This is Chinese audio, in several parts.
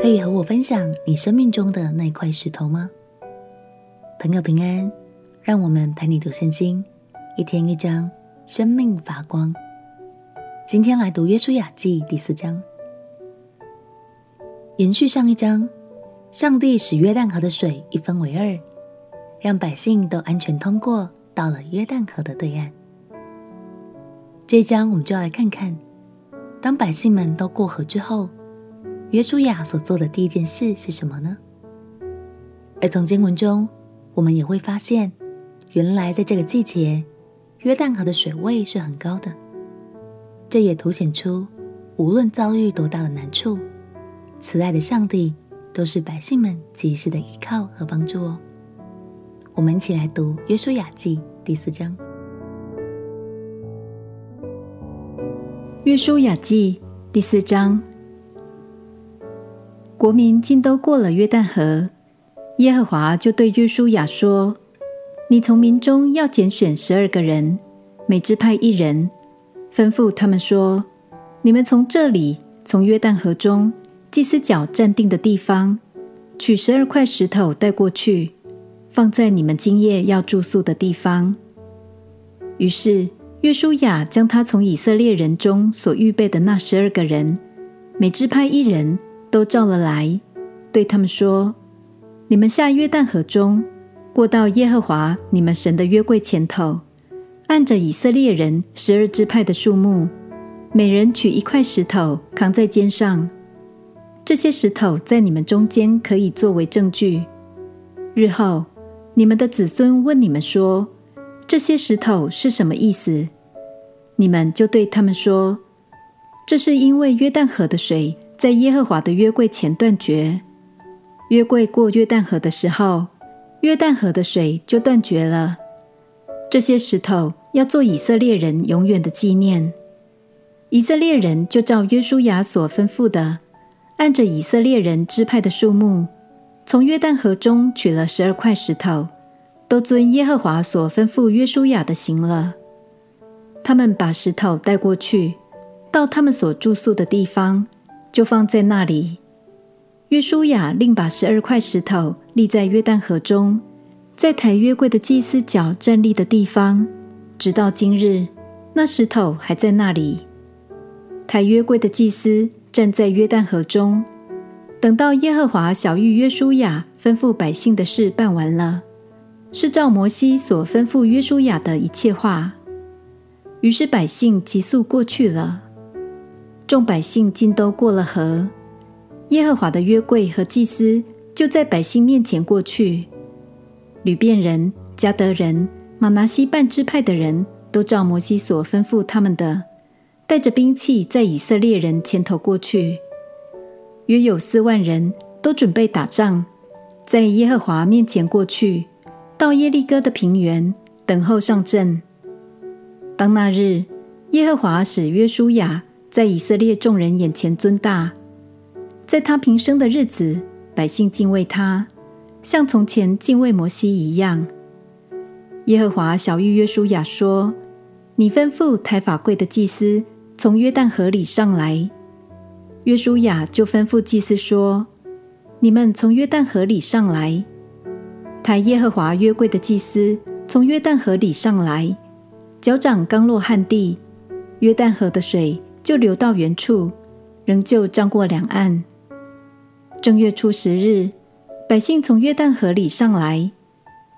可以和我分享你生命中的那块石头吗？朋友平安，让我们陪你读圣经，一天一章，生命发光。今天来读约书亚记第四章，延续上一章，上帝使约旦河的水一分为二，让百姓都安全通过，到了约旦河的对岸。这一章我们就来看看，当百姓们都过河之后。约书亚所做的第一件事是什么呢？而从经文中，我们也会发现，原来在这个季节，约旦河的水位是很高的。这也凸显出，无论遭遇多大的难处，慈爱的上帝都是百姓们及时的依靠和帮助哦。我们一起来读约书亚记第四章。约书亚记第四章。国民竟都过了约旦河，耶和华就对约书亚说：“你从民中要拣选十二个人，每支派一人，吩咐他们说：你们从这里，从约旦河中祭司脚站定的地方，取十二块石头带过去，放在你们今夜要住宿的地方。”于是约书亚将他从以色列人中所预备的那十二个人，每支派一人。都召了来，对他们说：“你们下约旦河中，过到耶和华你们神的约柜前头，按着以色列人十二支派的数目，每人取一块石头扛在肩上。这些石头在你们中间可以作为证据。日后你们的子孙问你们说：这些石头是什么意思？你们就对他们说：这是因为约旦河的水。”在耶和华的约柜前断绝，约柜过约旦河的时候，约旦河的水就断绝了。这些石头要做以色列人永远的纪念。以色列人就照约书亚所吩咐的，按着以色列人支派的数目，从约旦河中取了十二块石头，都遵耶和华所吩咐约书亚的行了。他们把石头带过去，到他们所住宿的地方。就放在那里。约书亚另把十二块石头立在约旦河中，在抬约柜的祭司脚站立的地方，直到今日，那石头还在那里。抬约柜的祭司站在约旦河中，等到耶和华晓諭约书亚吩咐百姓的事办完了，是照摩西所吩咐约书亚的一切话。于是百姓急速过去了。众百姓尽都过了河，耶和华的约柜和祭司就在百姓面前过去。吕便人、迦得人、玛拿西半支派的人都照摩西所吩咐他们的，带着兵器在以色列人前头过去。约有四万人都准备打仗，在耶和华面前过去，到耶利哥的平原等候上阵。当那日，耶和华使约书亚。在以色列众人眼前尊大，在他平生的日子，百姓敬畏他，像从前敬畏摩西一样。耶和华晓諭约书亚说：“你吩咐抬法柜的祭司从约旦河里上来。”约书亚就吩咐祭司说：“你们从约旦河里上来。”抬耶和华约柜的祭司从约旦河里上来，脚掌刚落旱地，约旦河的水。就流到原处，仍旧涨过两岸。正月初十日，百姓从约旦河里上来，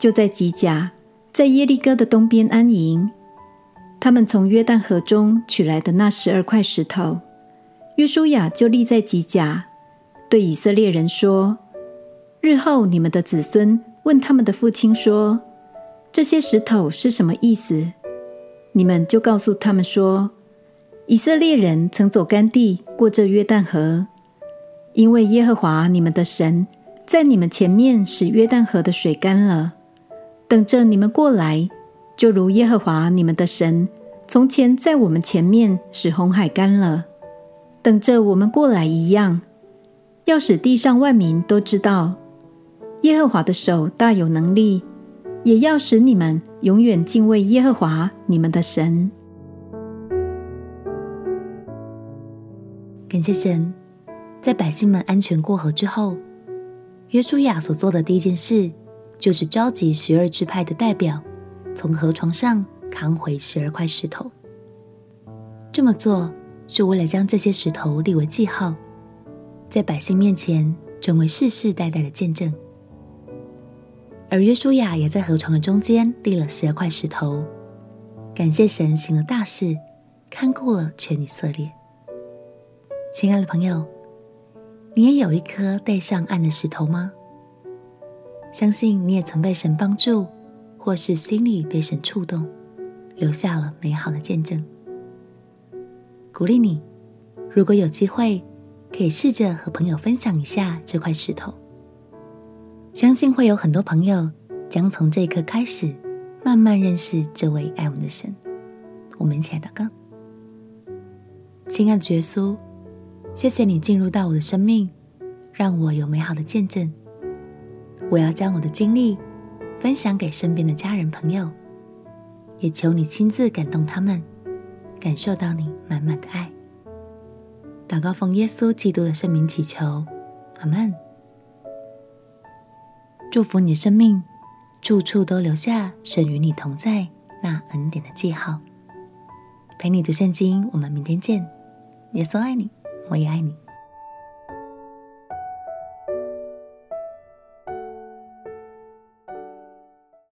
就在吉甲，在耶利哥的东边安营。他们从约旦河中取来的那十二块石头，约书亚就立在吉甲，对以色列人说：“日后你们的子孙问他们的父亲说，这些石头是什么意思？你们就告诉他们说。”以色列人曾走干地过这约旦河，因为耶和华你们的神在你们前面使约旦河的水干了。等着你们过来，就如耶和华你们的神从前在我们前面使红海干了，等着我们过来一样，要使地上万民都知道耶和华的手大有能力，也要使你们永远敬畏耶和华你们的神。感谢神，在百姓们安全过河之后，约书亚所做的第一件事，就是召集十二支派的代表，从河床上扛回十二块石头。这么做是为了将这些石头立为记号，在百姓面前成为世世代代的见证。而约书亚也在河床的中间立了十二块石头，感谢神行了大事，看顾了全以色列。亲爱的朋友，你也有一颗带上岸的石头吗？相信你也曾被神帮助，或是心里被神触动，留下了美好的见证。鼓励你，如果有机会，可以试着和朋友分享一下这块石头。相信会有很多朋友将从这一刻开始，慢慢认识这位爱我们的神。我们一起来祷告：亲爱的耶稣，谢谢你进入到我的生命，让我有美好的见证。我要将我的经历分享给身边的家人朋友，也求你亲自感动他们，感受到你满满的爱。祷告奉耶稣基督的圣名祈求，阿门。祝福你的生命，处处都留下神与你同在那恩典的记号。陪你读圣经，我们明天见。耶稣爱你，我也爱你。